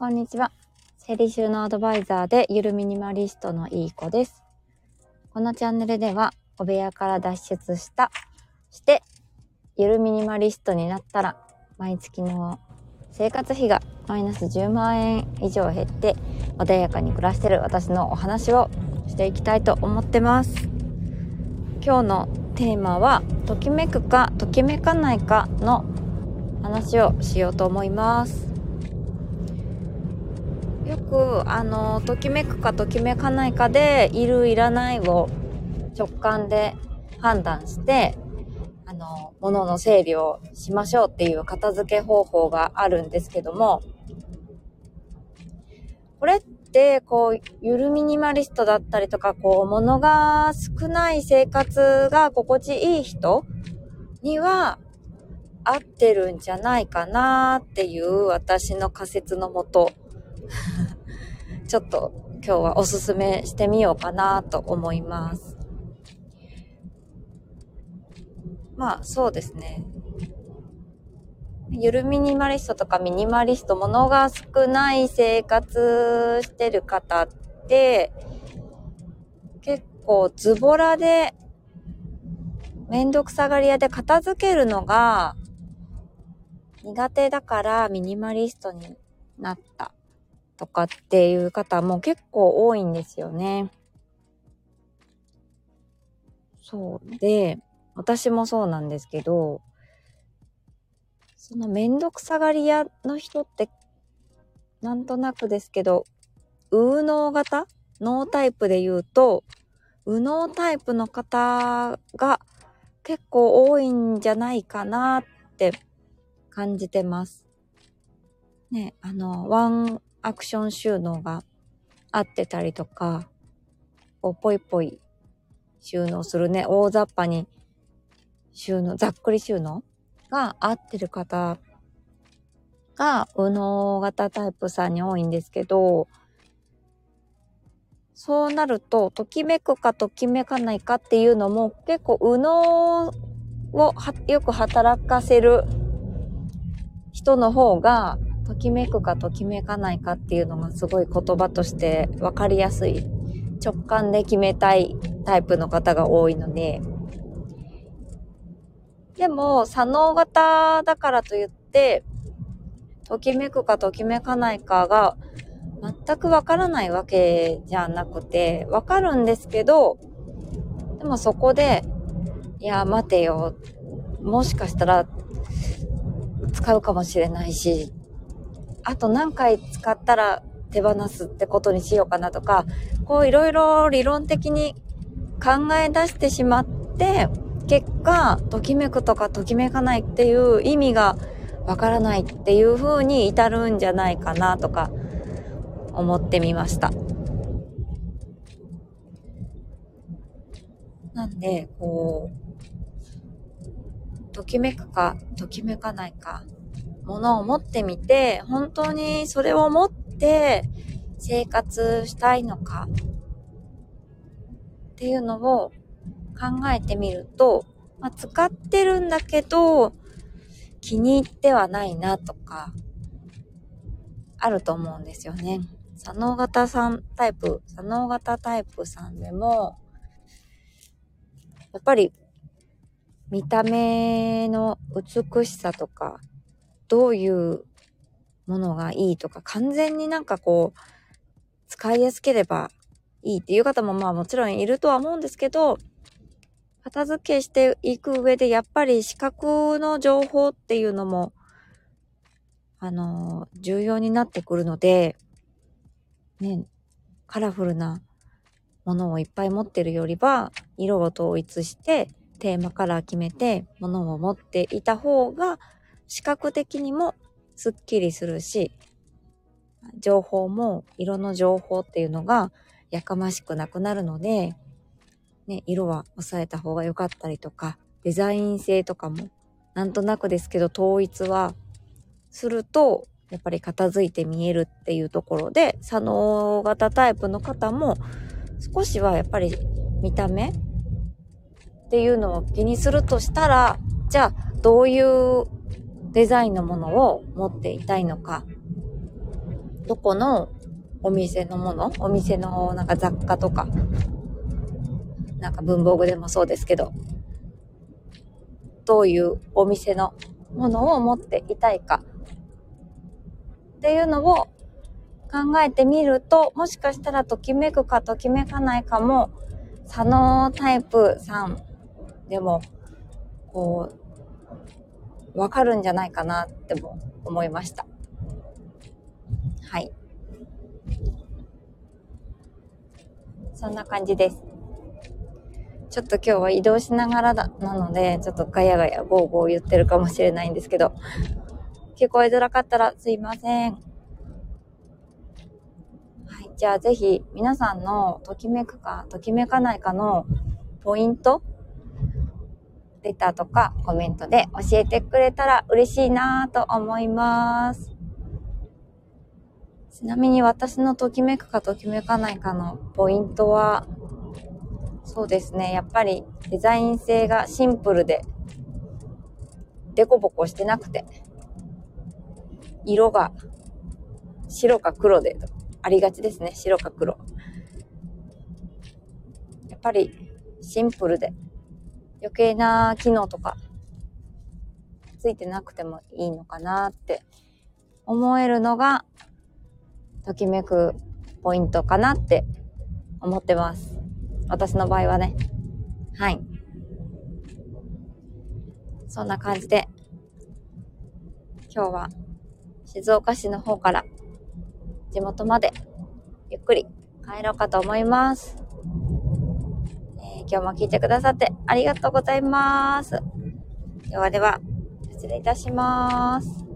こんにちは。整理収納アドバイザーでゆるミニマリストのいい子です。このチャンネルでは、お部屋から脱出した、して、ゆるミニマリストになったら、毎月の生活費がマイナス10万円以上減って、穏やかに暮らしてる私のお話をしていきたいと思ってます。今日のテーマは、ときめくか、ときめかないかの話をしようと思います。くあのときめくかときめかないかでいるいらないを直感で判断してあの物の整理をしましょうっていう片付け方法があるんですけどもこれってこうゆるミニマリストだったりとかこう物が少ない生活が心地いい人には合ってるんじゃないかなっていう私の仮説のもと。ちょっと今日はおすすめしてみようかなと思います。まあそうですね。ゆるミニマリストとかミニマリスト、物が少ない生活してる方って、結構ズボラで、めんどくさがり屋で片付けるのが苦手だからミニマリストになったとかっていう方も結構多いんですよね。そうで、私もそうなんですけど、そのめんどくさがり屋の人って、なんとなくですけど、右脳型？脳タイプで言うと、右脳タイプの方が結構多いんじゃないかなって感じてます。ね、あの、ワンアクション収納が合ってたりとか、こうぽいぽい収納するね、大雑把に収納、ざっくり収納が合ってる方が、右脳型タイプさんに多いんですけど、そうなると、ときめくかときめかないかっていうのも結構右脳をよく働かせる人の方が、ときめくかときめかないかっていうのがすごい言葉として分かりやすい直感で決めたいタイプの方が多いので。でも左脳型だからといってときめくかときめかないかが全く分からないわけじゃなくて分かるんですけどでもそこでいや待てよ。もしかしたら使うかもしれないしあと何回使ったら手放すってことにしようかなとか、こういろいろ理論的に考え出してしまって、結果、ときめくとかときめかないっていう意味がわからないっていう風に至るんじゃないかなとか思ってみました。なんで、こう、ときめくかときめかないかものを持ってみて、本当にそれを持って生活したいのかっていうのを考えてみると、まあ、使ってるんだけど気に入ってはないなとかあると思うんですよね。左脳型さんタイプ、左脳型タイプさんでも、やっぱり見た目の美しさとか、どういうものがいいとか、完全になんかこう、使いやすければいいっていう方もまあもちろんいるとは思うんですけど、片付けしていく上でやっぱり視覚の情報っていうのも、あの重要になってくるので、ね、カラフルなものをいっぱい持ってるよりは、色を統一して、テーマカラー決めて、ものを持っていた方が、視覚的にもスッキリするし、情報も色の情報っていうのがやかましくなくなるので、ね、色は抑えた方が良かったりとか、デザイン性とかもなんとなくですけど統一はすると、やっぱり片付いて見えるっていうところで、左脳型タイプの方も少しはやっぱり見た目っていうのを気にするとしたら、じゃあどういうデザインのものを持っていたいのか。どこのお店のもの？お店のなんか雑貨とか、なんか文房具でもそうですけど、どういうお店のものを持っていたいか。っていうのを考えてみると、もしかしたらときめくかときめかないかも、左脳タイプさんでも、こう、わかるんじゃないかなっても思いました。はい。そんな感じです。ちょっと今日は移動しながらだ、なので、ちょっとガヤガヤゴーゴー言ってるかもしれないんですけど、聞こえづらかったらすいません。はい。じゃあぜひ皆さんのときめくかときめかないかのポイントレターとかコメントで教えてくれたら嬉しいなと思います。ちなみに私のときめくかときめかないかのポイントは、そうですね。やっぱりデザイン性がシンプルで、デコボコしてなくて、色が白か黒でありがちですね。白か黒。やっぱりシンプルで余計な機能とかついてなくてもいいのかなって思えるのがときめくポイントかなって思ってます。私の場合はね。はい。そんな感じで、今日は静岡市の方から地元までゆっくり帰ろうかと思います。今日も聞いてくださってありがとうございます。ではでは、失礼いたします。